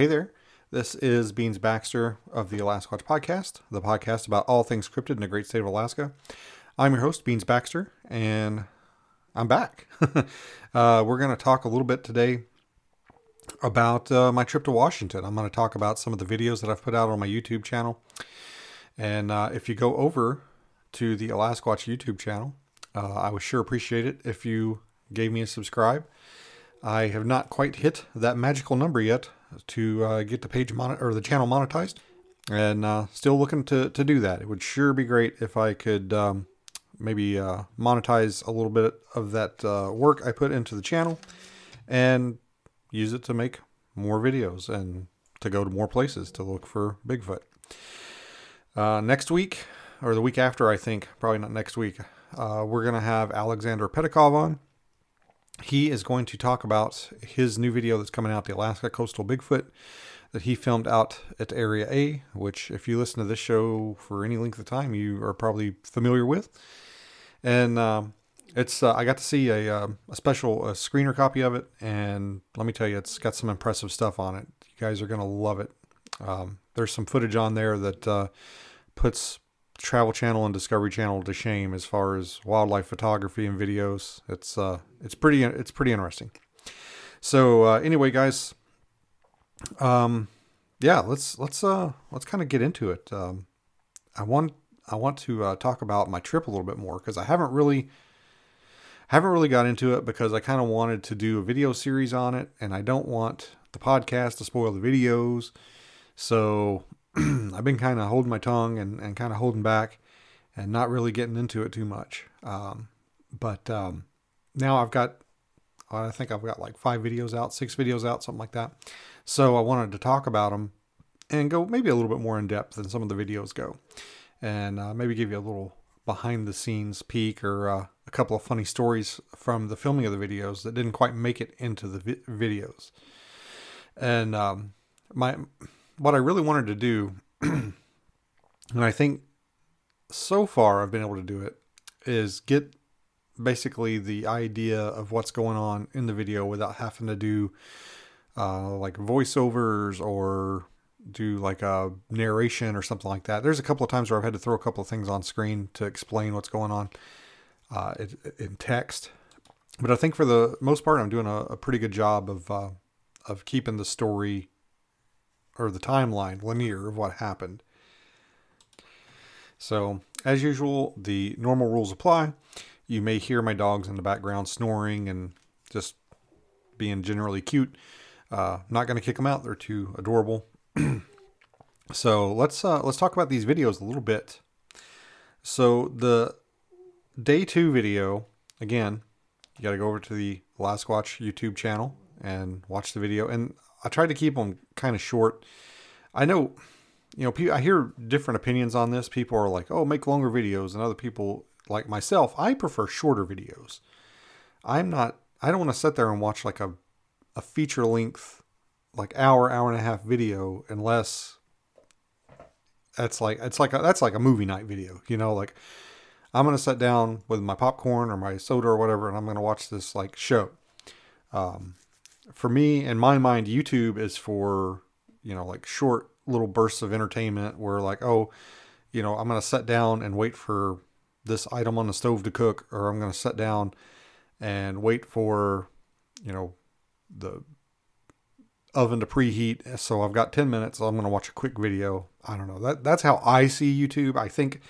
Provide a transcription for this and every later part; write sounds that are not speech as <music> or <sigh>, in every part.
Hey there. This is Beans Baxter of the Alasquatch Podcast, the podcast about all things cryptid in the great state of Alaska. I'm your host, Beans Baxter, and I'm back. <laughs> uh, we're going to talk a little bit today about uh, my trip to Washington. I'm going to talk about some of the videos that I've put out on my YouTube channel. And uh, if you go over to the Alasquatch YouTube channel, uh, I would sure appreciate it if you gave me a subscribe. I have not quite hit that magical number yet to uh, get the page mon- or the channel monetized, and uh, still looking to to do that. It would sure be great if I could um, maybe uh, monetize a little bit of that uh, work I put into the channel, and use it to make more videos and to go to more places to look for Bigfoot. Uh, next week or the week after, I think probably not next week. Uh, we're gonna have Alexander Pedikov on he is going to talk about his new video that's coming out, the Alaska Coastal Bigfoot, that he filmed out at Area A, which, if you listen to this show for any length of time, you are probably familiar with. And um, it's uh, I got to see a, uh, a special a screener copy of it, and let me tell you, it's got some impressive stuff on it. You guys are gonna love it. Um, there's some footage on there that uh, puts Travel Channel and Discovery Channel to shame as far as wildlife photography and videos. It's uh, it's pretty it's pretty interesting. So uh, anyway, guys, um, yeah, let's let's uh, let's kind of get into it. Um, I want I want to uh, talk about my trip a little bit more because I haven't really haven't really got into it because I kind of wanted to do a video series on it, and I don't want the podcast to spoil the videos. So <clears throat> I've been kind of holding my tongue and, and kind of holding back and not really getting into it too much. Um, but um, now I've got, I think I've got like five videos out, six videos out, something like that. So I wanted to talk about them and go maybe a little bit more in depth than some of the videos go. And uh, maybe give you a little behind the scenes peek or uh, a couple of funny stories from the filming of the videos that didn't quite make it into the vi- videos. And um, my what I really wanted to do, <clears throat> and I think so far I've been able to do it, is get basically the idea of what's going on in the video without having to do uh, like voiceovers or do like a narration or something like that. There's a couple of times where I've had to throw a couple of things on screen to explain what's going on uh, in text. But I think for the most part, I'm doing a, a pretty good job of uh, of keeping the story or the timeline linear of what happened. So, as usual, the normal rules apply. You may hear my dogs in the background snoring and just being generally cute. Uh, not going to kick them out; they're too adorable. <clears throat> so let's uh, let's talk about these videos a little bit. So the day two video, again, you got to go over to the Alasquatch YouTube channel and watch the video. And I tried to keep them kind of short. I know, you know, I hear different opinions on this. People are like, "Oh, make longer videos," and other people, like myself, I prefer shorter videos. I'm not. I don't want to sit there and watch like a a feature length, like hour, hour and a half video, unless that's like it's like a, that's like a movie night video. You know, like I'm gonna sit down with my popcorn or my soda or whatever, and I'm gonna watch this like show. Um, for me, in my mind, YouTube is for, you know, like short little bursts of entertainment where, like, oh, you know, I'm going to sit down and wait for this item on the stove to cook, or I'm going to sit down and wait for, you know, the oven to preheat. So I've got 10 minutes. I'm going to watch a quick video. I don't know. That that's how I see YouTube. I think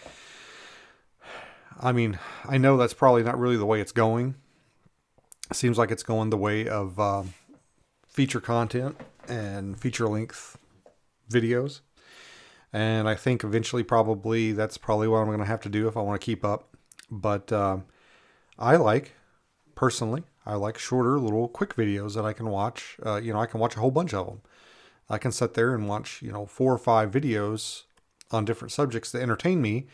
I mean, I know that's probably not really the way it's going. It seems like it's going the way of um, feature content and feature length videos. And I think eventually, probably, that's probably what I'm going to have to do if I want to keep up. But uh, I like, personally, I like shorter, little quick videos that I can watch. Uh, you know, I can watch a whole bunch of them. I can sit there and watch, you know, four or five videos on different subjects that entertain me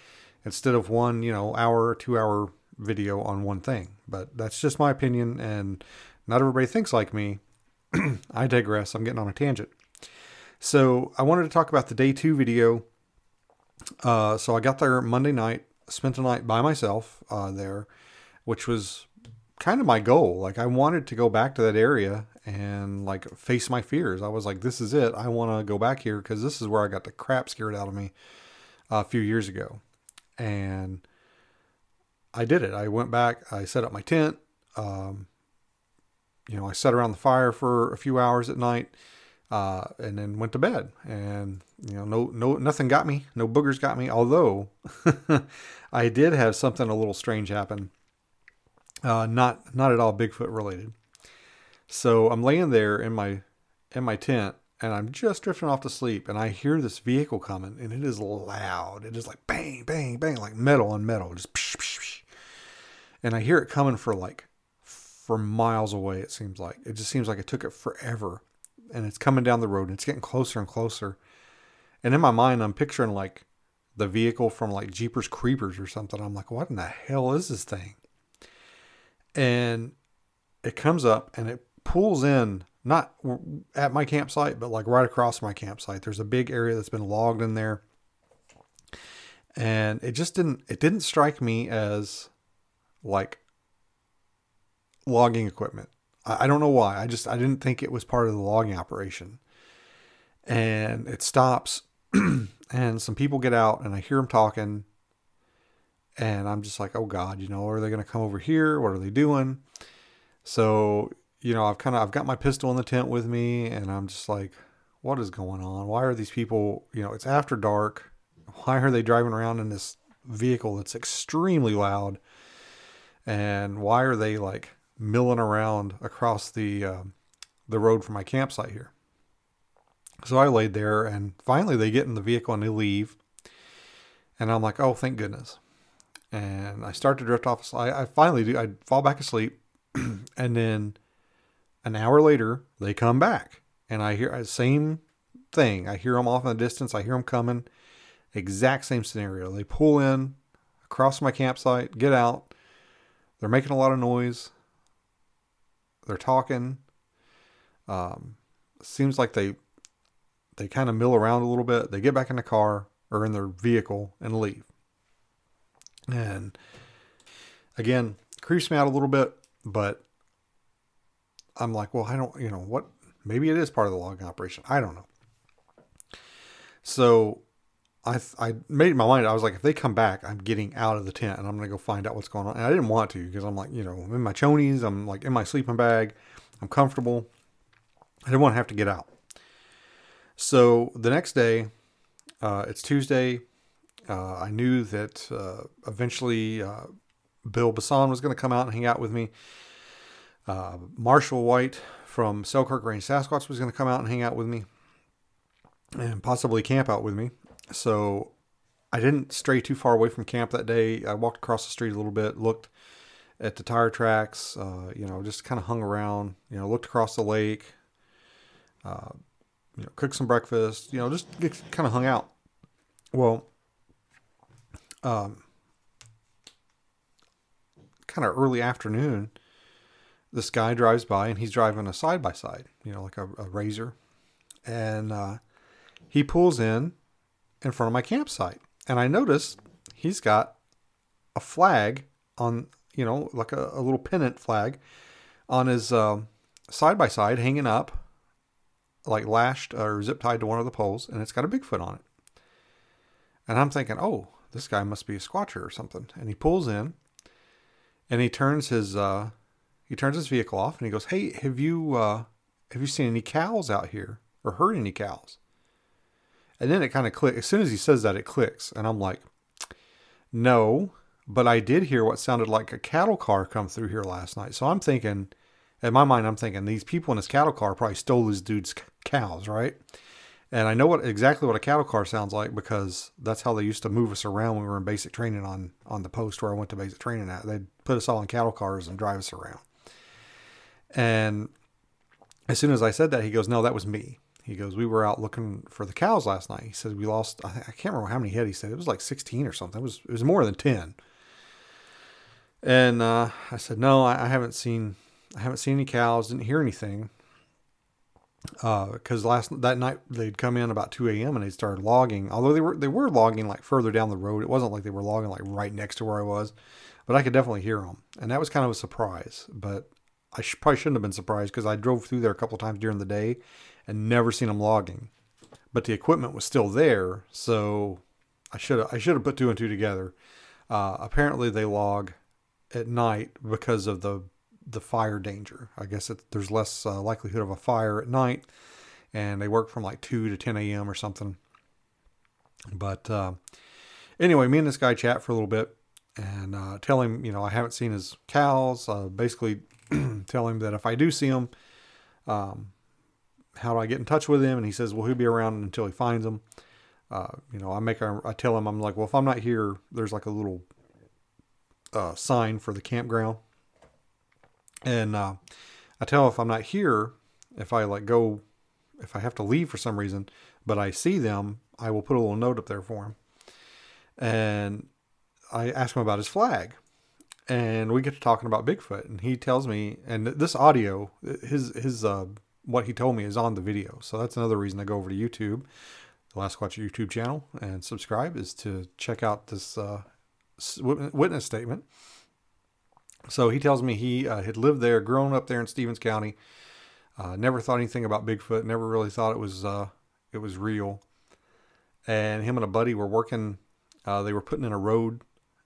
instead of one, you know, hour or two hour video on one thing. But that's just my opinion, and not everybody thinks like me. <clears throat> I digress. I'm getting on a tangent. So I wanted to talk about the day two video. Uh, so I got there Monday night, spent the night by myself uh, there, which was kind of my goal. Like I wanted to go back to that area and like face my fears. I was like, this is it. I want to go back here because this is where I got the crap scared out of me a few years ago. And I did it. I went back, I set up my tent. Um, you know, I sat around the fire for a few hours at night, uh, and then went to bed. And you know, no, no, nothing got me. No boogers got me. Although <laughs> I did have something a little strange happen. Uh, not, not at all Bigfoot related. So I'm laying there in my, in my tent, and I'm just drifting off to sleep, and I hear this vehicle coming, and it is loud. It is like bang, bang, bang, like metal on metal, just psh, psh, psh. and I hear it coming for like for miles away. It seems like it just seems like it took it forever, and it's coming down the road, and it's getting closer and closer. And in my mind, I'm picturing like the vehicle from like Jeepers Creepers or something. I'm like, what in the hell is this thing? And it comes up and it pulls in not at my campsite, but like right across my campsite. There's a big area that's been logged in there. And it just didn't it didn't strike me as like logging equipment. I, don't know why. I just I didn't think it was part of the logging operation. And it stops <clears throat> and some people get out and I hear them talking and I'm just like, "Oh god, you know, are they going to come over here? What are they doing?" So you know, I've kind of I've got my pistol in the tent with me, and I'm just like, what is going on? Why are these people? You know, it's after dark. Why are they driving around in this vehicle that's extremely loud? And why are they like milling around across the uh, the road from my campsite here? So I laid there, and finally they get in the vehicle and they leave. And I'm like, oh, thank goodness. And I start to drift off. I, I finally do. I fall back asleep, <clears throat> and then an hour later, they come back, and I hear the uh, same thing. I hear them off in the distance. I hear them coming. Exact same scenario. They pull in across my campsite, get out. They're making a lot of noise. They're talking. Um, seems like they they kind of mill around a little bit. They get back in the car or in their vehicle and leave. And again, creeps me out a little bit, but I'm like, well, I don't, you know, what? Maybe it is part of the logging operation. I don't know. So I I made my mind. I was like, if they come back, I'm getting out of the tent and I'm gonna go find out what's going on. And I didn't want to because I'm like, you know, I'm in my chonies. I'm like in my sleeping bag. I'm comfortable. I didn't want to have to get out. So the next day, uh, it's Tuesday. Uh, I knew that uh, eventually uh, Bill Basson was going to come out and hang out with me. Uh, Marshall White from Selkirk Range Sasquatch was going to come out and hang out with me and possibly camp out with me. So I didn't stray too far away from camp that day. I walked across the street a little bit, looked at the tire tracks, uh, you know, just kind of hung around, you know, looked across the lake, uh, you know, cooked some breakfast, you know, just kind of hung out. Well, um, kind of early afternoon, this guy drives by and he's driving a side by side, you know, like a, a razor. And uh, he pulls in in front of my campsite. And I notice he's got a flag on, you know, like a, a little pennant flag on his side by side hanging up, like lashed or zip tied to one of the poles. And it's got a Bigfoot on it. And I'm thinking, oh, this guy must be a squatcher or something. And he pulls in and he turns his uh, he turns his vehicle off and he goes, "Hey, have you uh, have you seen any cows out here or heard any cows?" And then it kind of clicks. As soon as he says that, it clicks, and I'm like, "No, but I did hear what sounded like a cattle car come through here last night." So I'm thinking, in my mind, I'm thinking these people in this cattle car probably stole this dude's cows, right? And I know what exactly what a cattle car sounds like because that's how they used to move us around when we were in basic training on on the post where I went to basic training at. They'd put us all in cattle cars and drive us around. And as soon as I said that, he goes, No, that was me. He goes, we were out looking for the cows last night. He says we lost. I, can't remember how many head. He said it was like 16 or something. It was it was more than 10. And uh, I said, no, I, I haven't seen I haven't seen any cows. Didn't hear anything. Because uh, last that night they'd come in about 2 a.m. and they started logging. Although they were they were logging like further down the road. It wasn't like they were logging like right next to where I was, but I could definitely hear them, and that was kind of a surprise. But I sh- probably shouldn't have been surprised because I drove through there a couple times during the day, and never seen them logging. But the equipment was still there, so I should I should have put two and two together. Uh, apparently, they log at night because of the the fire danger. I guess it, there's less uh, likelihood of a fire at night, and they work from like 2 to 10 a.m. or something. But uh, anyway, me and this guy chat for a little bit and uh, tell him, you know, I haven't seen his cows. Uh, basically, <clears throat> tell him that if I do see him, um, how do I get in touch with him? And he says, well, he'll be around until he finds them. Uh, you know, I make, I tell him, I'm like, well, if I'm not here, there's like a little uh, sign for the campground and uh, I tell him if I'm not here, if I like go, if I have to leave for some reason, but I see them, I will put a little note up there for him. And I ask him about his flag. And we get to talking about Bigfoot, and he tells me, and this audio, his his uh, what he told me is on the video. So that's another reason I go over to YouTube, the Alasquatch YouTube channel, and subscribe is to check out this uh, witness statement. So he tells me he uh, had lived there, grown up there in Stevens County, uh, never thought anything about Bigfoot, never really thought it was uh, it was real. And him and a buddy were working. Uh, they were putting in a road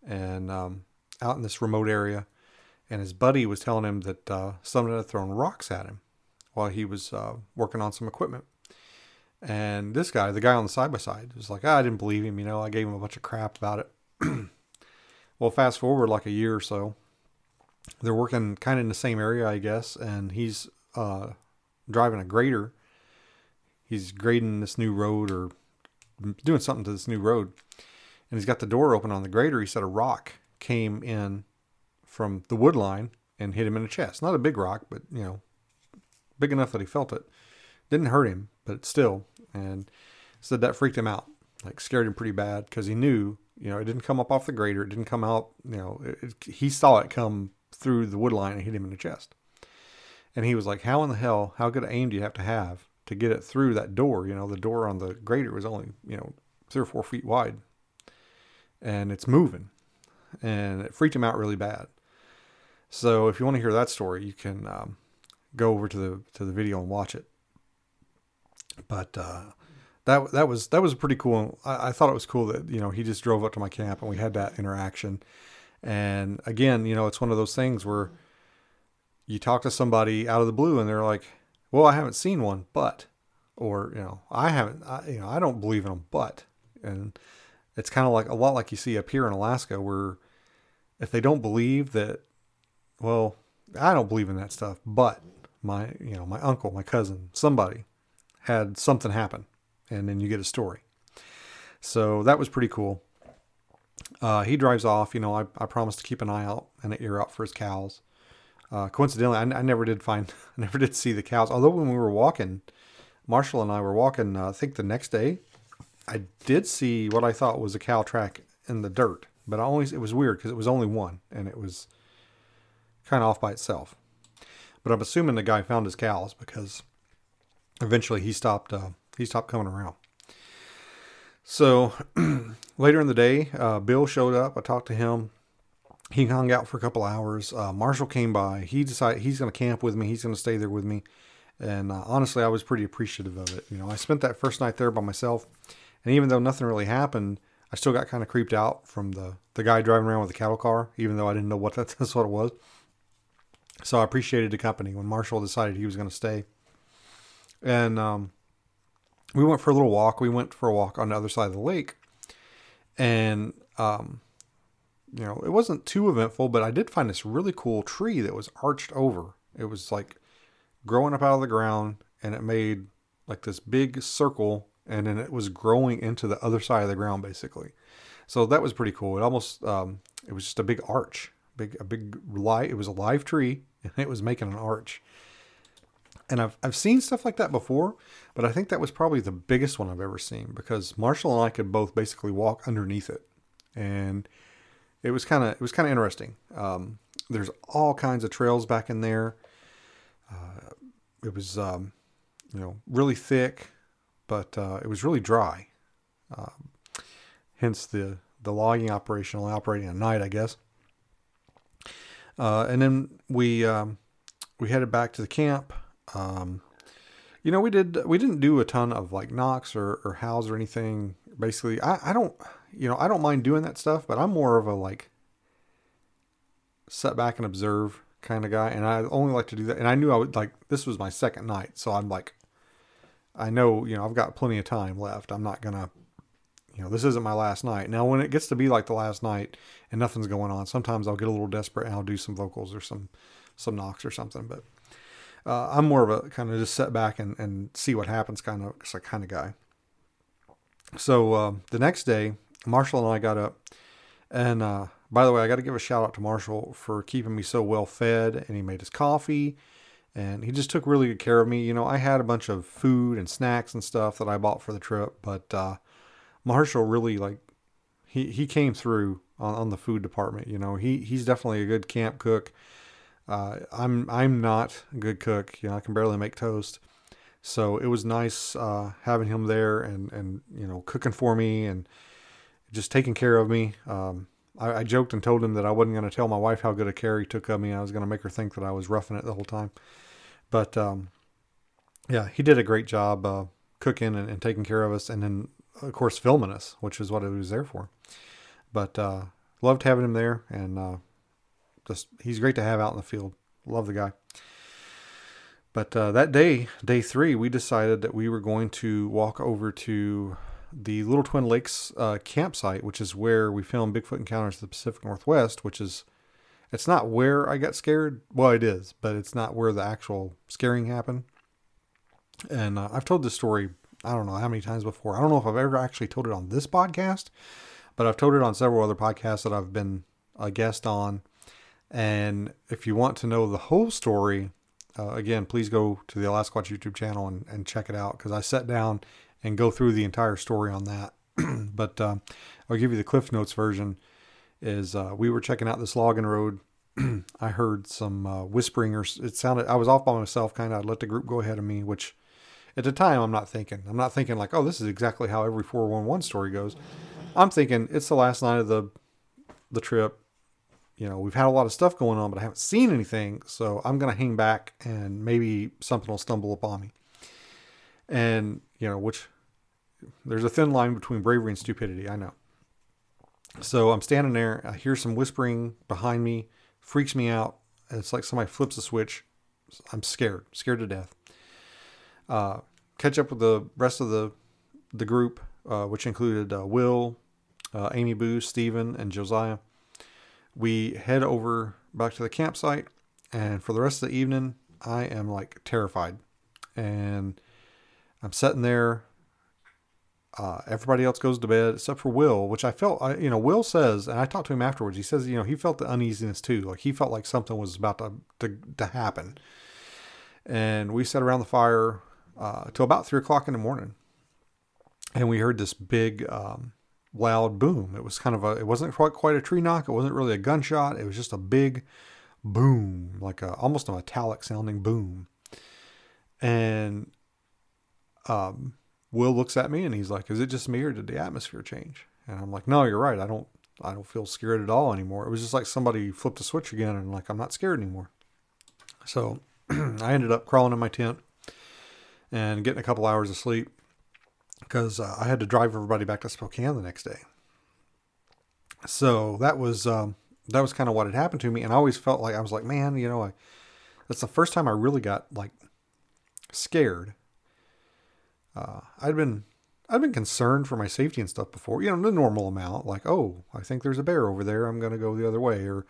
and um, out in this remote area, and his buddy was telling him that uh, someone had thrown rocks at him while he was uh, working on some equipment. And this guy, the guy on the side by side, was like, oh, I didn't believe him. You know, I gave him a bunch of crap about it. <clears throat> well, fast forward like a year or so, they're working kind of in the same area, I guess, and he's uh, driving a grader. He's grading this new road or doing something to this new road, and he's got the door open on the grader. He said a rock came in from the wood line and hit him in the chest. Not a big rock, but you know, big enough that he felt it. Didn't hurt him, but still, and said that freaked him out, like scared him pretty bad because he knew, you know, it didn't come up off the grader. It didn't come out, you know, it, it, he saw it come through the wood line and hit him in the chest. And he was like, How in the hell, how good aim do you have to have to get it through that door? You know, the door on the grader was only, you know, three or four feet wide. And it's moving. And it freaked him out really bad. So if you want to hear that story, you can um, go over to the to the video and watch it. But uh, that that was that was pretty cool. I, I, thought it was cool that you know he just drove up to my camp and we had that interaction. And again, you know, it's one of those things where you talk to somebody out of the blue and they're like, "Well, I haven't seen one, but," or you know, "I haven't, I, you know, I don't believe in them, but," and it's kind of like a lot like you see up here in Alaska, where if they don't believe that, well, I don't believe in that stuff, but my, you know, my uncle, my cousin, somebody had something happen, and then you get a story. So that was pretty cool. Uh, he drives off. You know, I, I promised to keep an eye out and an ear out for his cows. Uh, coincidentally, I, I, never did find, I <laughs> never did see the cows. Although when we were walking, Marshall and I were walking, uh, I think the next day, I did see what I thought was a cow track in the dirt. But I only, it was weird because it was only one and it was kind of off by itself. But I'm assuming the guy found his cows because eventually he stopped, uh, he stopped coming around. So <clears throat> later in the day, uh, Bill showed up. I talked to him. He hung out for a couple hours. Uh, Marshall came by. He decided he's going to camp with me. He's going to stay there with me. And uh, honestly, I was pretty appreciative of it. You know, I spent that first night there by myself, and even though nothing really happened, I still got kind of creeped out from the the guy driving around with the cattle car, even though I didn't know what that, <laughs> that's what it was. So I appreciated the company when Marshall decided he was going to stay. And um, we went for a little walk. We went for a walk on the other side of the lake, and um, you know, it wasn't too eventful, but I did find this really cool tree that was arched over. It was like growing up out of the ground, and it made like this big circle, and then it was growing into the other side of the ground, basically. So that was pretty cool. It almost, um, it was just a big arch, big a big light. It was a live tree, <laughs> it was making an arch. And I've, I've seen stuff like that before, but I think that was probably the biggest one I've ever seen because Marshall and I could both basically walk underneath it. And it was kind of it was kind of interesting. Um, there's all kinds of trails back in there. Uh, it was um, you know really thick, but uh, it was really dry. Um, hence the the logging operation only operating at night, I guess. Uh, and then we um, we headed back to the camp. Um, you know, we did we didn't do a ton of like knocks or, or howls or anything. Basically, I, I don't you know I don't mind doing that stuff, but I'm more of a like sit back and observe kind of guy, and I only like to do that. And I knew I would like this was my second night, so I'm like, I know you know I've got plenty of time left. I'm not gonna you know, this isn't my last night. Now, when it gets to be like the last night and nothing's going on, sometimes I'll get a little desperate and I'll do some vocals or some some knocks or something. But uh, I'm more of a kind of just set back and, and see what happens kind of kind of guy. So uh, the next day, Marshall and I got up, and uh, by the way, I got to give a shout out to Marshall for keeping me so well fed, and he made his coffee, and he just took really good care of me. You know, I had a bunch of food and snacks and stuff that I bought for the trip, but uh, Marshall really like he he came through on, on the food department. You know, he he's definitely a good camp cook. Uh, I'm I'm not a good cook. You know, I can barely make toast. So it was nice uh, having him there and and you know cooking for me and just taking care of me. Um, I, I, joked and told him that I wasn't going to tell my wife how good a care he took of me. I was going to make her think that I was roughing it the whole time. But um, yeah, he did a great job uh, cooking and, and, taking care of us. And then of course, filming us, which is what it was there for. But uh, loved having him there, and uh, just he's great to have out in the field. Love the guy. But uh, that day, day three, we decided that we were going to walk over to the Little Twin Lakes uh, campsite, which is where we filmed Bigfoot Encounters of the Pacific Northwest, which is it's not where I got scared. Well, it is, but it's not where the actual scaring happened. And uh, I've told this story I don't know how many times before. I don't know if I've ever actually told it on this podcast, but I've told it on several other podcasts that I've been a guest on. And if you want to know the whole story, uh, again, please go to the Alasquatch YouTube channel and, and check it out because I sat down and go through the entire story on that. <clears throat> but uh, I'll give you the Cliff Notes version. Is uh, we were checking out this logging road. <clears throat> I heard some uh, whispering, or it sounded. I was off by myself, kind of. I let the group go ahead of me, which at the time, I'm not thinking. I'm not thinking like, oh, this is exactly how every 411 story goes. I'm thinking it's the last night of the the trip. You know, we've had a lot of stuff going on, but I haven't seen anything, so I'm gonna hang back and maybe something will stumble upon me. And you know, which there's a thin line between bravery and stupidity. I know. So I'm standing there. I hear some whispering behind me, freaks me out. It's like somebody flips a switch. I'm scared, scared to death uh, catch up with the rest of the the group, uh, which included uh, Will, uh, Amy Boo, Stephen, and Josiah. We head over back to the campsite, and for the rest of the evening, I am like terrified, and I'm sitting there. Everybody else goes to bed except for Will, which I felt, I, you know, Will says, and I talked to him afterwards. He says, you know, he felt the uneasiness too. Like he felt like something was about to, to, to happen. And we sat around the fire uh, about three o'clock in the morning, and we heard this big, um, loud boom. It was kind of a. It wasn't quite quite a tree knock. It wasn't really a gunshot. It was just a big boom, like a almost a metallic sounding boom. And um, Will looks at me and he's like, "Is it just me or did the atmosphere change?" And I'm like, "No, you're right. I don't. I don't feel scared at all anymore. It was just like somebody flipped a switch again, and like I'm not scared anymore." So <clears throat> I ended up crawling in my tent and getting a couple hours of sleep because uh, I had to drive everybody back to Spokane the next day. So that was um, that was kind of what had happened to me, and I always felt like I was like, man, you know, I, that's the first time I really got like scared. Uh, I'd been I'd been concerned for my safety and stuff before, you know, the normal amount, like, oh, I think there's a bear over there, I'm gonna go the other way, or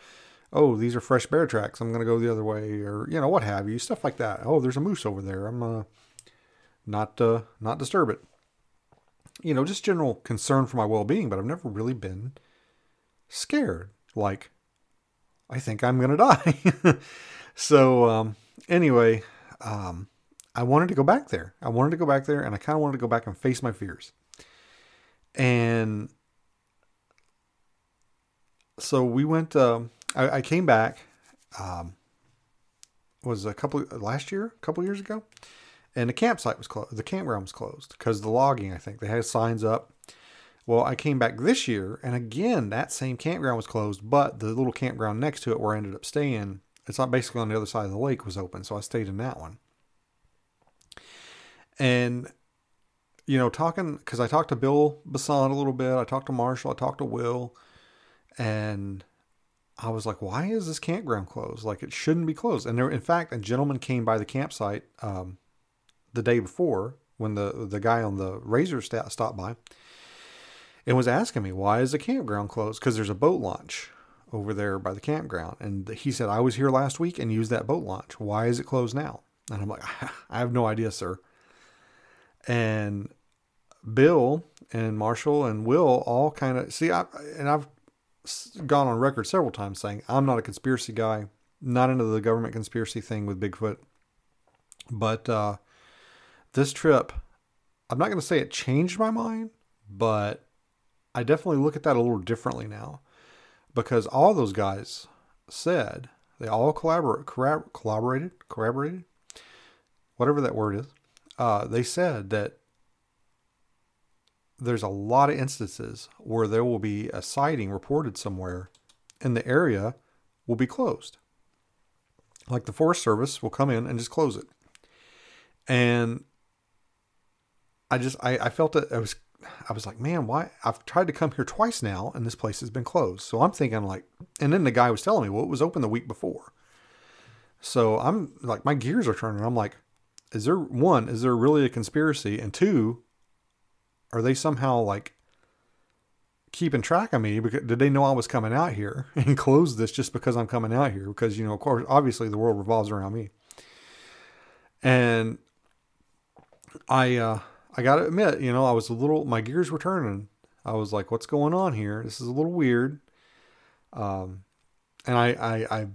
oh, these are fresh bear tracks, I'm gonna go the other way, or you know, what have you, stuff like that. Oh, there's a moose over there, I'm gonna not uh, not disturb it. You know, just general concern for my well-being, but I've never really been scared. Like, I think I'm gonna <laughs> die. so um, anyway, um, I wanted to go back there. I wanted to go back there and I kind of wanted to go back and face my fears. And so we went, um, I, I, came back, um, was a couple last year, a couple years ago, and the campsite was closed. The campground was closed because the logging. I think they had signs up. Well, I came back this year, and again that same campground was closed, but the little campground next to it, where I ended up staying, it's not basically on the other side of the lake, was open. So I stayed in that one. And you know, talking because I talked to Bill Bassan a little bit. I talked to Marshall. I talked to Will, and I was like, why is this campground closed? Like it shouldn't be closed. And there, in fact, a gentleman came by the campsite um, the day before when the the guy on the razor st- stopped by and was asking me why is the campground closed? Because there's a boat launch over there by the campground. And he said i was here last week and used that boat launch. Why is it closed now? And i'm like <laughs> i have no idea sir. And bill and marshall and will all kind of see I, and i've gone on record several times saying i'm not a conspiracy guy not into the government conspiracy thing with bigfoot but uh, this trip, I'm not going to say it changed my mind, but I definitely look at that a little differently now because all those guys said they all collaborate, collaborated, collaborated, whatever that word is. Uh, they said that there's a lot of instances where there will be a sighting reported somewhere and the area will be closed. Like the Forest Service will come in and just close it. And I just I, I felt it. I was I was like, man, why? I've tried to come here twice now, and this place has been closed. So I'm thinking like, and then the guy was telling me, well, it was open the week before. So I'm like, my gears are turning. I'm like, is there one? Is there really a conspiracy? And two, are they somehow like keeping track of me? Because did they know I was coming out here <laughs> and close this just because I'm coming out here? Because you know, of course, obviously the world revolves around me. And I uh I got to admit, you know, I was a little, my gears were turning. I was like, what's going on here? This is a little weird. Um, and I, I, I,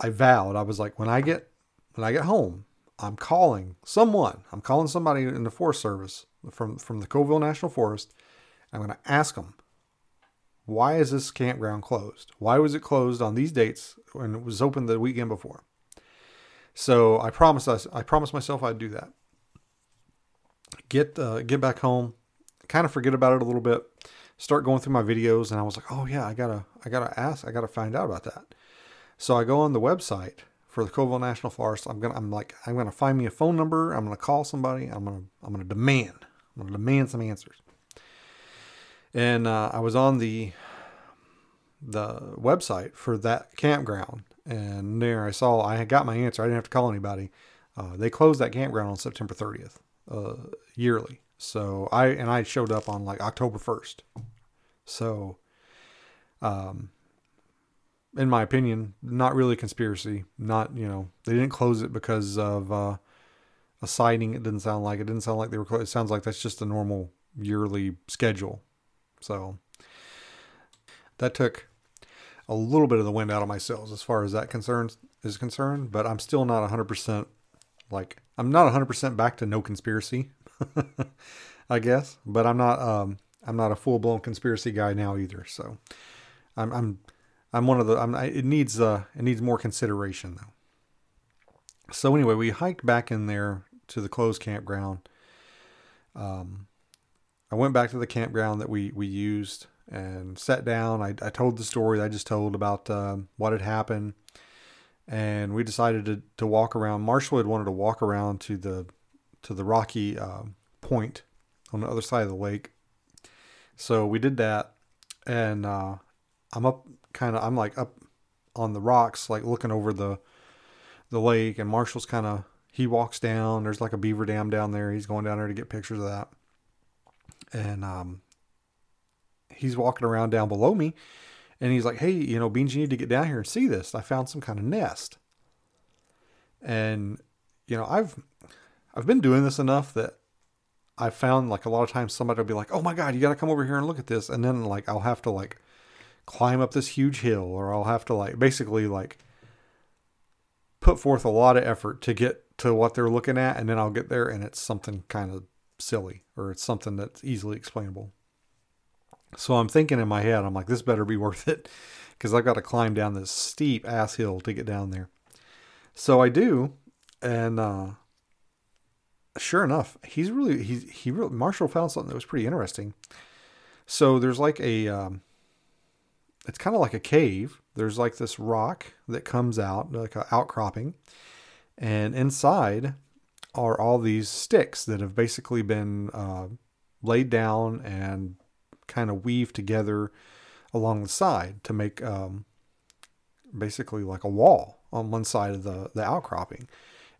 I vowed, I was like, when I get, when I get home, I'm calling someone, I'm calling somebody in the Forest Service from, from the Colville National Forest. I'm going to ask them, why is this campground closed? Why was it closed on these dates when it was open the weekend before? So I promised us, I promised myself I'd do that get uh, get back home, kind of forget about it a little bit, start going through my videos, and I was like, oh yeah, I gotta I gotta ask, I gotta find out about that. So I go on the website for the Colville National Forest. I'm gonna I'm like I'm gonna find me a phone number. I'm gonna call somebody. I'm gonna I'm gonna demand I'm gonna demand some answers. And uh, I was on the the website for that campground, and there I saw I had got my answer. I didn't have to call anybody. Uh, they closed that campground on September 30th uh, yearly. So I and I showed up on like October first. So, um, in my opinion, not really a conspiracy. Not you know they didn't close it because of uh, a sighting. It didn't sound like it didn't sound like they were. Closed. It sounds like that's just a normal yearly schedule. So that took a little bit of the wind out of my sails as far as that concerns is concerned. But I'm still not 100 percent like I'm not 100% back to no conspiracy, <laughs> I guess, but I'm not um I'm not a full-blown conspiracy guy now either. So I'm I'm I'm one of the I'm I, it needs uh it needs more consideration though. So anyway, we hiked back in there to the closed campground. Um I went back to the campground that we we used and sat down. I, I told the story I just told about uh, what had happened and we decided to, to walk around. Marshall had wanted to walk around to the to the rocky uh, point on the other side of the lake, so we did that. And uh, I'm up, kind of, I'm like up on the rocks, like looking over the the lake. And Marshall's kind of he walks down. There's like a beaver dam down there. He's going down there to get pictures of that. And um, he's walking around down below me and he's like, "Hey, you know, Beans, you need to get down here and see this. I found some kind of nest." And you know, I've I've been doing this enough that I found like a lot of times somebody will be like, "Oh my god, you got to come over here and look at this," and then like I'll have to like climb up this huge hill, or I'll have to like basically like put forth a lot of effort to get to what they're looking at, and then I'll get there and it's something kind of silly or it's something that's easily explainable. So I'm thinking in my head, I'm like, this better be <laughs> worth it because I've got to climb down this steep ass hill to get down there. So I do, and uh, sure enough, he's really he's he really Marshall found something that was pretty interesting. So there's like a um, it's kind of like a cave. There's like this rock that comes out, like an outcropping, and inside are all these sticks that have basically been uh, laid down and kind of weave together along the side to make um, basically like a wall on one side of the the outcropping.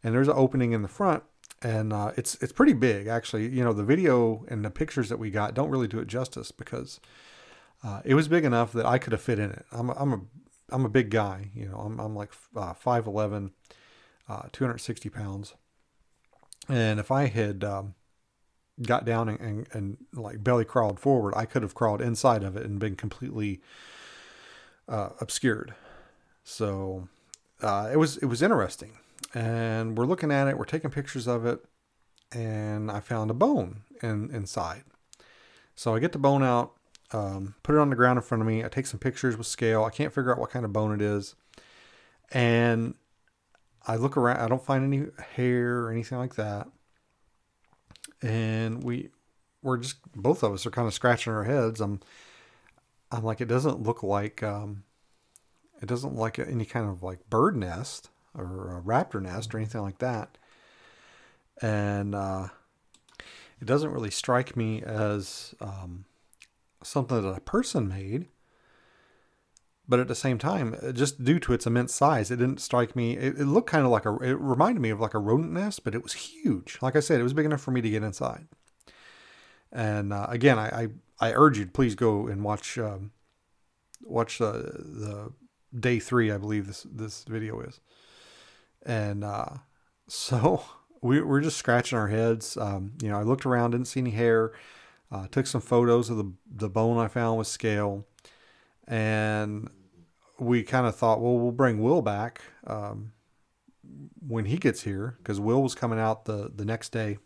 And there's an opening in the front, and uh, it's it's pretty big actually. You know, the video and the pictures that we got don't really do it justice because uh, it was big enough that I could have fit in it. I'm a, I'm a I'm a big guy. You know, I'm I'm like uh, five eleven, uh, 260 pounds, and if I had um, got down and, and, and, like belly crawled forward, I could have crawled inside of it and been completely uh, obscured. So uh, it was it was interesting, and we're looking at it, we're taking pictures of it, and I found a bone in, inside. So I get the bone out, um, put it on the ground in front of me. I take some pictures with scale. I can't figure out what kind of bone it is, and I look around. I don't find any hair or anything like that and we we're just both of us are kind of scratching our heads. I'm I'm like it doesn't look like um, it doesn't look like any kind of like bird nest or a raptor nest or anything like that, and uh, it doesn't really strike me as um, something that a person made. But at the same time, just due to its immense size, it didn't strike me. It, it looked kind of like a. It reminded me of like a rodent nest, but it was huge. Like I said, it was big enough for me to get inside. And uh, again, I, I, I urge you to please go and watch um, watch the the day three. I believe this this video is. And uh, <laughs> so we we're just scratching our heads. Um, you know, I looked around, didn't see any hair. Uh, took some photos of the the bone I found with scale and we kind of thought, well, we'll bring Will back um, when he gets here because Will was coming out the the next day,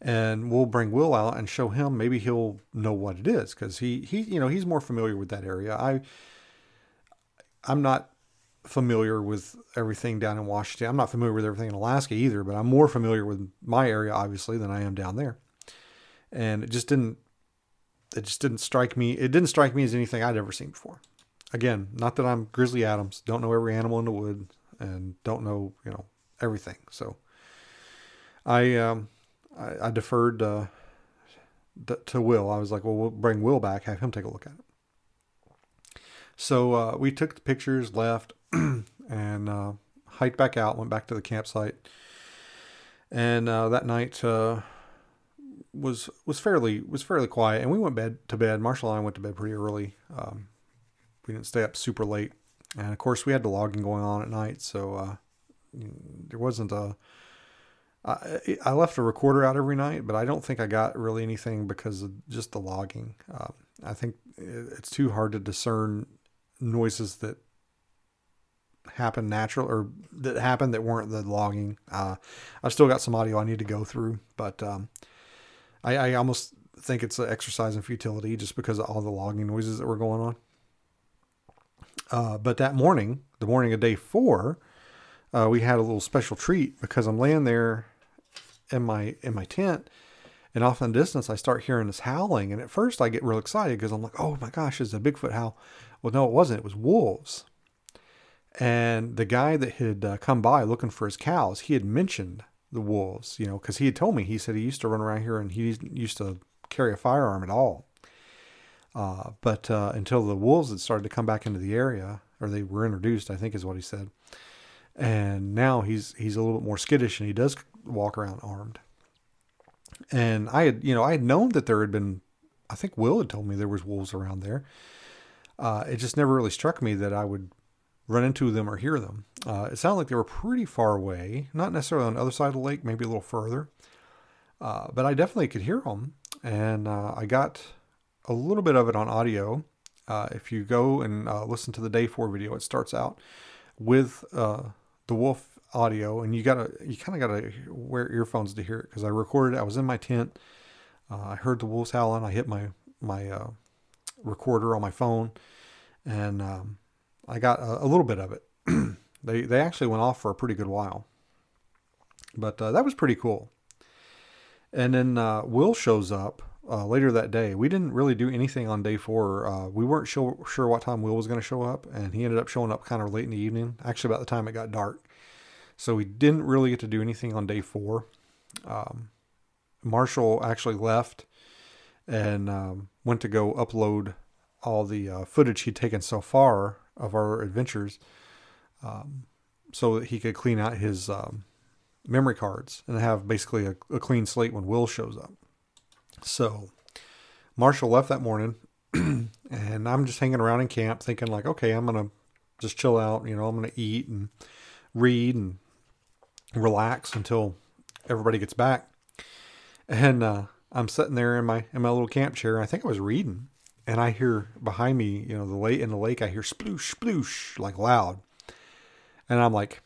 and we'll bring Will out and show him. Maybe he'll know what it is because he he you know he's more familiar with that area. I I'm not familiar with everything down in Washington. I'm not familiar with everything in Alaska either, but I'm more familiar with my area obviously than I am down there. And it just didn't it just didn't strike me. It didn't strike me as anything I'd ever seen before. Again, not that I'm Grizzly Adams. Don't know every animal in the wood and don't know you know everything. So I um, I, I deferred uh, to Will. I was like, well, we'll bring Will back, have him take a look at it. So uh, we took the pictures, left, <clears throat> and uh, hiked back out. Went back to the campsite, and uh, that night uh, was was fairly was fairly quiet, and we went bed to bed. Marshall and I went to bed pretty early. Um, we didn't stay up super late, and of course we had the logging going on at night, so uh, there wasn't a. I, I left a recorder out every night, but I don't think I got really anything because of just the logging. Um, I think it's too hard to discern noises that happen natural or that happened that weren't the logging. Uh, I've still got some audio I need to go through, but um, I, I almost think it's an exercise in futility just because of all the logging noises that were going on. Uh, but that morning, the morning of day four, uh, we had a little special treat because I'm laying there in my in my tent, and off in the distance I start hearing this howling. And at first I get real excited because I'm like, "Oh my gosh, it's a Bigfoot howl!" Well, no, it wasn't. It was wolves. And the guy that had uh, come by looking for his cows, he had mentioned the wolves, you know, because he had told me, he said he used to run around here and he used to carry a firearm at all. Uh, but uh, until the wolves had started to come back into the area, or they were introduced, I think is what he said. And now he's he's a little bit more skittish, and he does walk around armed. And I had, you know, I had known that there had been, I think Will had told me there was wolves around there. Uh, it just never really struck me that I would run into them or hear them. Uh, it sounded like they were pretty far away, not necessarily on the other side of the lake, maybe a little further. Uh, but I definitely could hear them, and uh, I got a little bit of it on audio. Uh, if you go and uh, listen to the day four video, it starts out with uh, the wolf audio, and you gotta you kind of gotta wear earphones to hear it because I recorded. I was in my tent. Uh, I heard the wolves howling. I hit my my uh, recorder on my phone, and um, I got a, a, little bit of it. <clears throat> they they actually went off for a pretty good while, but uh, that was pretty cool. And then uh, Will shows up uh, later that day. We didn't really do anything on day four. Uh, we weren't sure, sure what time Will was going to show up, and he ended up showing up kind of late in the evening, actually, about the time it got dark. So we didn't really get to do anything on day four. Um, Marshall actually left and um, went to go upload all the uh, footage he'd taken so far of our adventures um, so that he could clean out his um, memory cards and have basically a, a clean slate when Will shows up. So Marshall left that morning, <clears throat> and I'm just hanging around in camp thinking, like, okay, I'm going to just chill out. You know, I'm going to eat and read and relax until everybody gets back. And uh, I'm sitting there in my in my little camp chair. I think I was reading, and I hear behind me, you know, the lake in the lake. I hear sploosh, sploosh, like loud, and I'm like,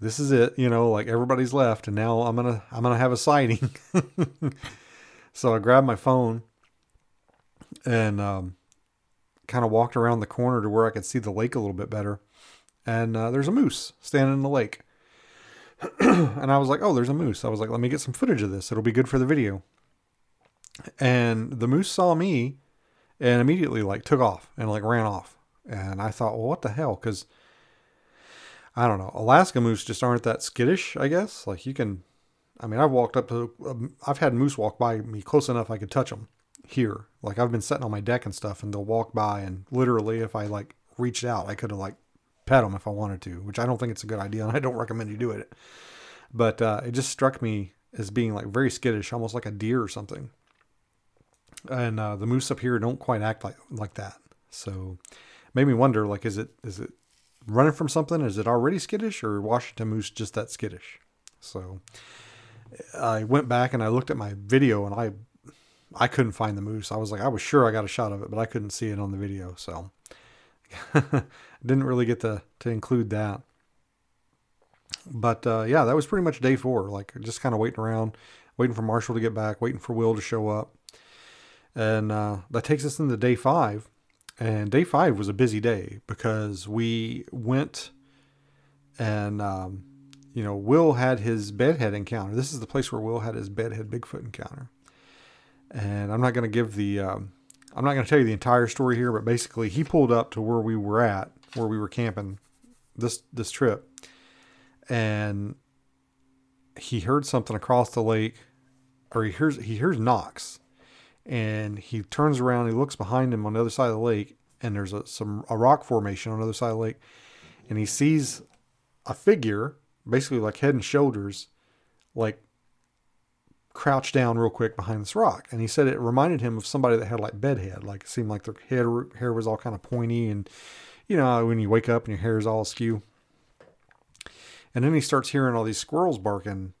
"This is it," you know, like everybody's left, and now I'm gonna I'm gonna have a sighting. <laughs> so I grabbed my phone and um, kind of walked around the corner to where I could see the lake a little bit better, and uh, there's a moose standing in the lake. <clears throat> and I was like, "Oh, there's a moose." I was like, "Let me get some footage of this. It'll be good for the video." And the moose saw me and immediately like took off and like ran off. And I thought, well, what the hell? Because I don't know, Alaska moose just aren't that skittish. I guess like you can. I mean, I've walked up to, um, I've had moose walk by me close enough I could touch them here. Like I've been sitting on my deck and stuff, and they'll walk by, and literally, if I like reached out, I could have like pet them if I wanted to, which I don't think it's a good idea, and I don't recommend you do it. But uh, it just struck me as being like very skittish, almost like a deer or something and uh, the moose up here don't quite act like like that. So made me wonder, like, is it is it running from something? Is it already skittish, or Washington moose just that skittish? So I went back and I looked at my video, and I I couldn't find the moose. I was like, I was sure I got a shot of it, but I couldn't see it on the video, so <laughs> didn't really get to to include that. But uh, yeah, that was pretty much day four. Like just kind of waiting around, waiting for Marshall to get back, waiting for Will to show up. And uh, that takes us into day five. And day five was a busy day because we went and, um, you know, Will had his bedhead encounter. This is the place where Will had his bedhead Bigfoot encounter. And I'm not going to give the, um, I'm not going to tell you the entire story here, but basically he pulled up to where we were at, where we were camping this this trip, and he heard something across the lake, or he hears he hears knocks, and he turns around, he looks behind him on the other side of the lake, and there's a some a rock formation on the other side of the lake, and he sees a figure, basically like head and shoulders, like crouched down real quick behind this rock. And he said it reminded him of somebody that had like bedhead, like it seemed like their head hair was all kind of pointy, and you know when you wake up and your hair is all askew. And then he starts hearing all these squirrels barking,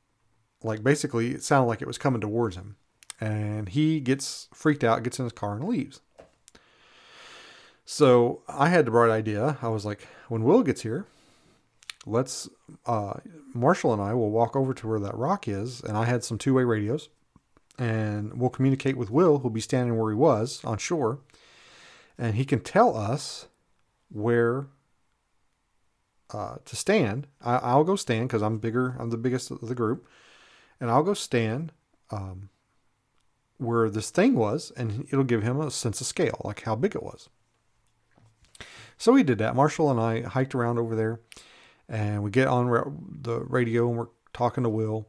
like basically it sounded like it was coming towards him and he gets freaked out, gets in his car, and leaves. So I had the bright idea. I was like, when Will gets here, let's uh, Marshall and I will walk over to where that rock is, and I had some two-way radios, and we'll communicate with Will, who'll be standing where he was on shore, and he can tell us where uh, to stand. I, will go stand because I'm bigger. I'm the biggest of the group, and I'll go stand. Um, where this thing was, and it'll give him a sense of scale, like how big it was. So we did that. Marshall and I hiked around over there, and we get on the radio and we're talking to Will,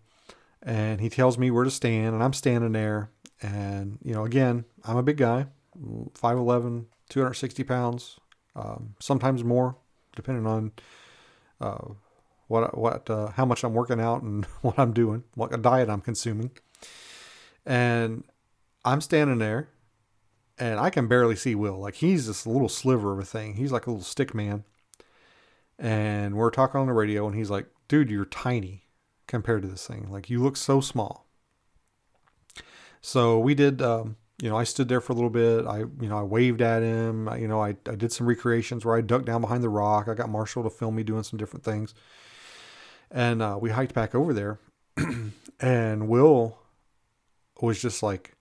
and he tells me where to stand, and I'm standing there. And, you know, again, I'm a big guy 5'11, 260 pounds, um, sometimes more, depending on uh, what, what, uh, how much I'm working out and <laughs> what I'm doing, what a diet I'm consuming. And I'm standing there and I can barely see Will. Like he's this little sliver of a thing. He's like a little stick man. And we're talking on the radio and he's like, dude, you're tiny compared to this thing. Like you look so small. So we did, um, you know, I stood there for a little bit. I, you know, I waved at him. I, you know, I, I did some recreations where I ducked down behind the rock. I got Marshall to film me doing some different things. And uh, we hiked back over there. <clears throat> and Will was just like,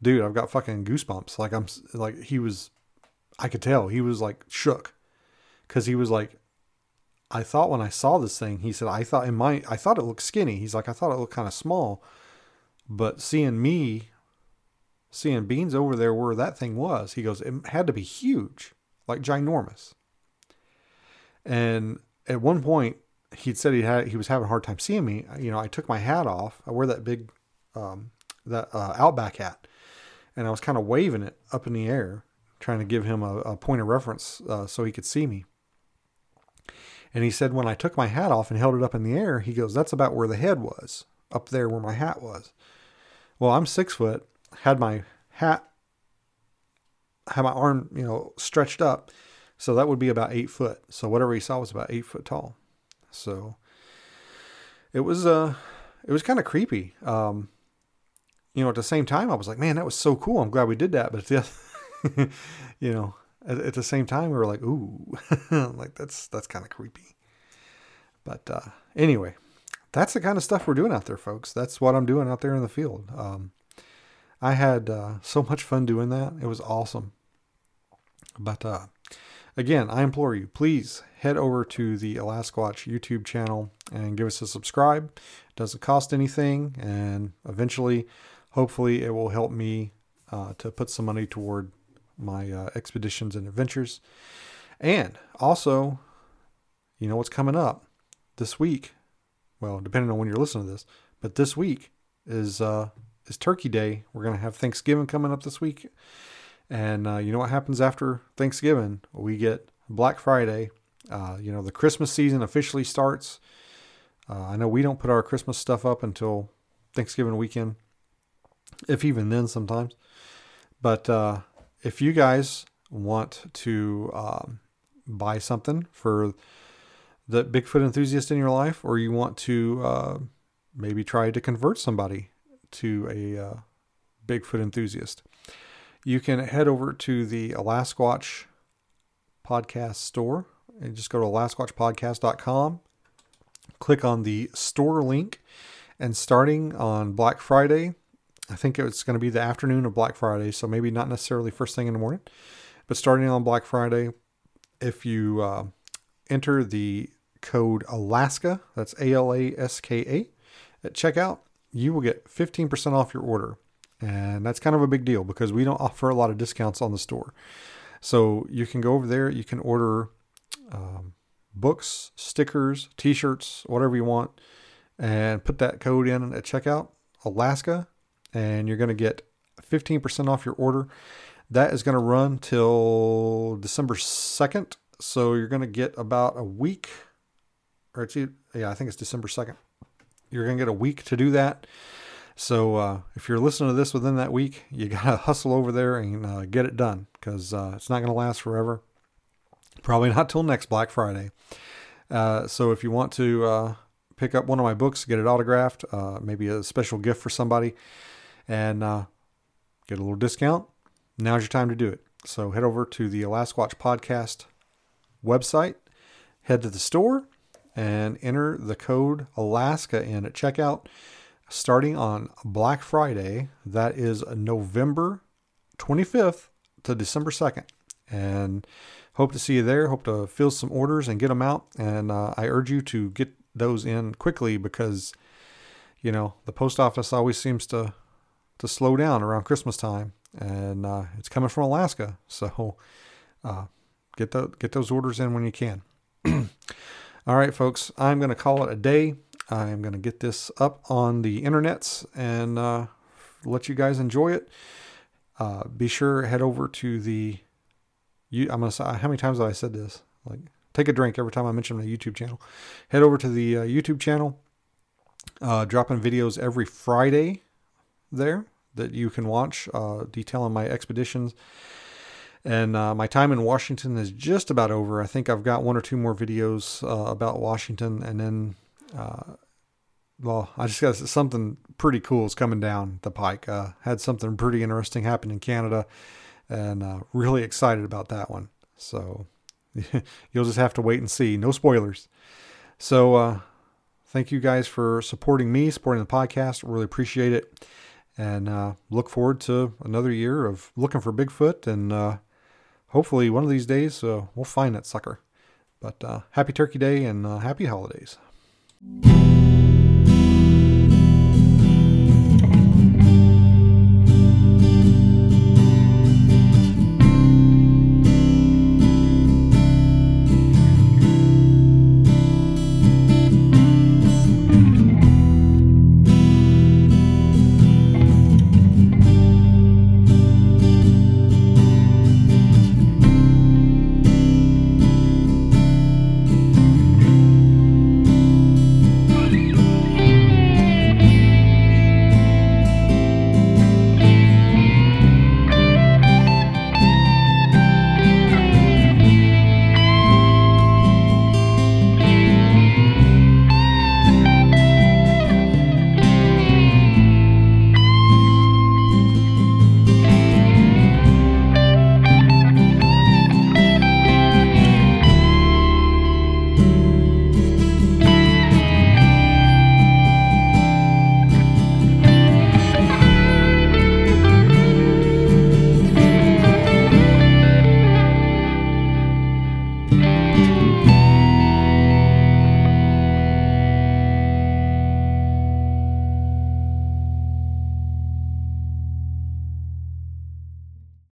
dude, I've got fucking goosebumps. Like, I'm like, he was, I could tell he was like shook because he was like, I thought when I saw this thing, he said, I thought in my, I thought it looked skinny. He's like, I thought it looked kind of small. But seeing me seeing beans over there where that thing was. He goes, it had to be huge, like ginormous. And at one point, he'd said he had he was having a hard time seeing me. You know, I took my hat off. I wear that big um, that uh, Outback hat, and I was kind of waving it up in the air, trying to give him a, a point of reference uh, so he could see me. And he said when I took my hat off and held it up in the air, he goes, "That's about where the head was, up there where my hat was." Well, I'm six foot, had my hat, had my arm, you know, stretched up. So that would be about eight foot. So whatever he saw was about eight foot tall. So it was, uh, it was kind of creepy. Um, you know, at the same time, I was like, man, that was so cool. I'm glad we did that. But the, <laughs> you know, at, at, the same time, we were like, ooh, <laughs> like that's, that's kind of creepy. But, uh, anyway, that's the kind of stuff we're doing out there, folks. That's what I'm doing out there in the field. Um, I had uh, so much fun doing that. It was awesome. But uh, again, I implore you, please head over to the Alasquatch YouTube channel and give us a subscribe. It doesn't cost anything, and eventually, hopefully, it will help me uh, to put some money toward my uh, expeditions and adventures. And also, you know what's coming up this week? Well, depending on when you're listening to this, but this week is uh, is Turkey Day. We're to have Thanksgiving coming up this week. And uh, you know what happens after Thanksgiving? We get Black Friday. Uh, you know, the Christmas season officially starts. Uh, I know we don't put our Christmas stuff up until Thanksgiving weekend, if even then sometimes. But uh, if you guys want to um, buy something for the Bigfoot enthusiast in your life, or you want to uh, maybe try to convert somebody to a uh, Bigfoot enthusiast, you can head over to the Alasquatch podcast store and just go to alasquatchpodcast.com, click on the store link, and starting on Black Friday, I think it's going to be the afternoon of Black Friday, so maybe not necessarily first thing in the morning, but starting on Black Friday, if you uh, enter the code Alaska, that's A L A S K A, at checkout, you will get 15% off your order. And that's kind of a big deal because we don't offer a lot of discounts on the store. So you can go over there, you can order um, books, stickers, t shirts, whatever you want, and put that code in at checkout, Alaska, and you're going to get 15% off your order. That is going to run till December 2nd. So you're going to get about a week, or it's, yeah, I think it's December 2nd. You're going to get a week to do that. So uh, if you're listening to this within that week, you got to <laughs> hustle over there and uh, get it done because uh, it's not going to last forever. Probably not till next Black Friday. Uh, so if you want to uh, pick up one of my books, get it autographed, uh, maybe a special gift for somebody, and get a little discount, now's your time to do it. So head over to the Alasquatch Podcast website, head to the store, and enter the code Alaska in at checkout starting on Black Friday. That is November 25th to December 2nd. And hope to see you there. Hope to fill some orders and get them out. And uh, I urge you to get those in quickly because, you know, the post office always seems to to slow down around Christmas time, and uh, it's coming from Alaska. So uh, get the, get those orders in when you can. <clears throat> All right, folks, I'm going to call it a day. I'm going to get this up on the internets and uh, let you guys enjoy it. Uh, be sure head over to the. You, I'm gonna say how many times have I said this? Like, take a drink every time I mention my YouTube channel. Head over to the uh, YouTube channel. Uh, dropping videos every Friday there that you can watch, uh, detailing my expeditions and uh, my time in Washington is just about over. I think I've got one or two more videos uh, about Washington, and then uh, well, I just got something pretty cool is coming down the pike. Uh, had something pretty interesting happen in Canada, and uh, really excited about that one. So <laughs> you'll just have to wait and see. No spoilers. So uh, thank you guys for supporting me, supporting the podcast. Really appreciate it, and uh, look forward to another year of looking for Bigfoot. And uh, hopefully, one of these days, uh, we'll find that sucker. But uh, happy Turkey Day and happy holidays.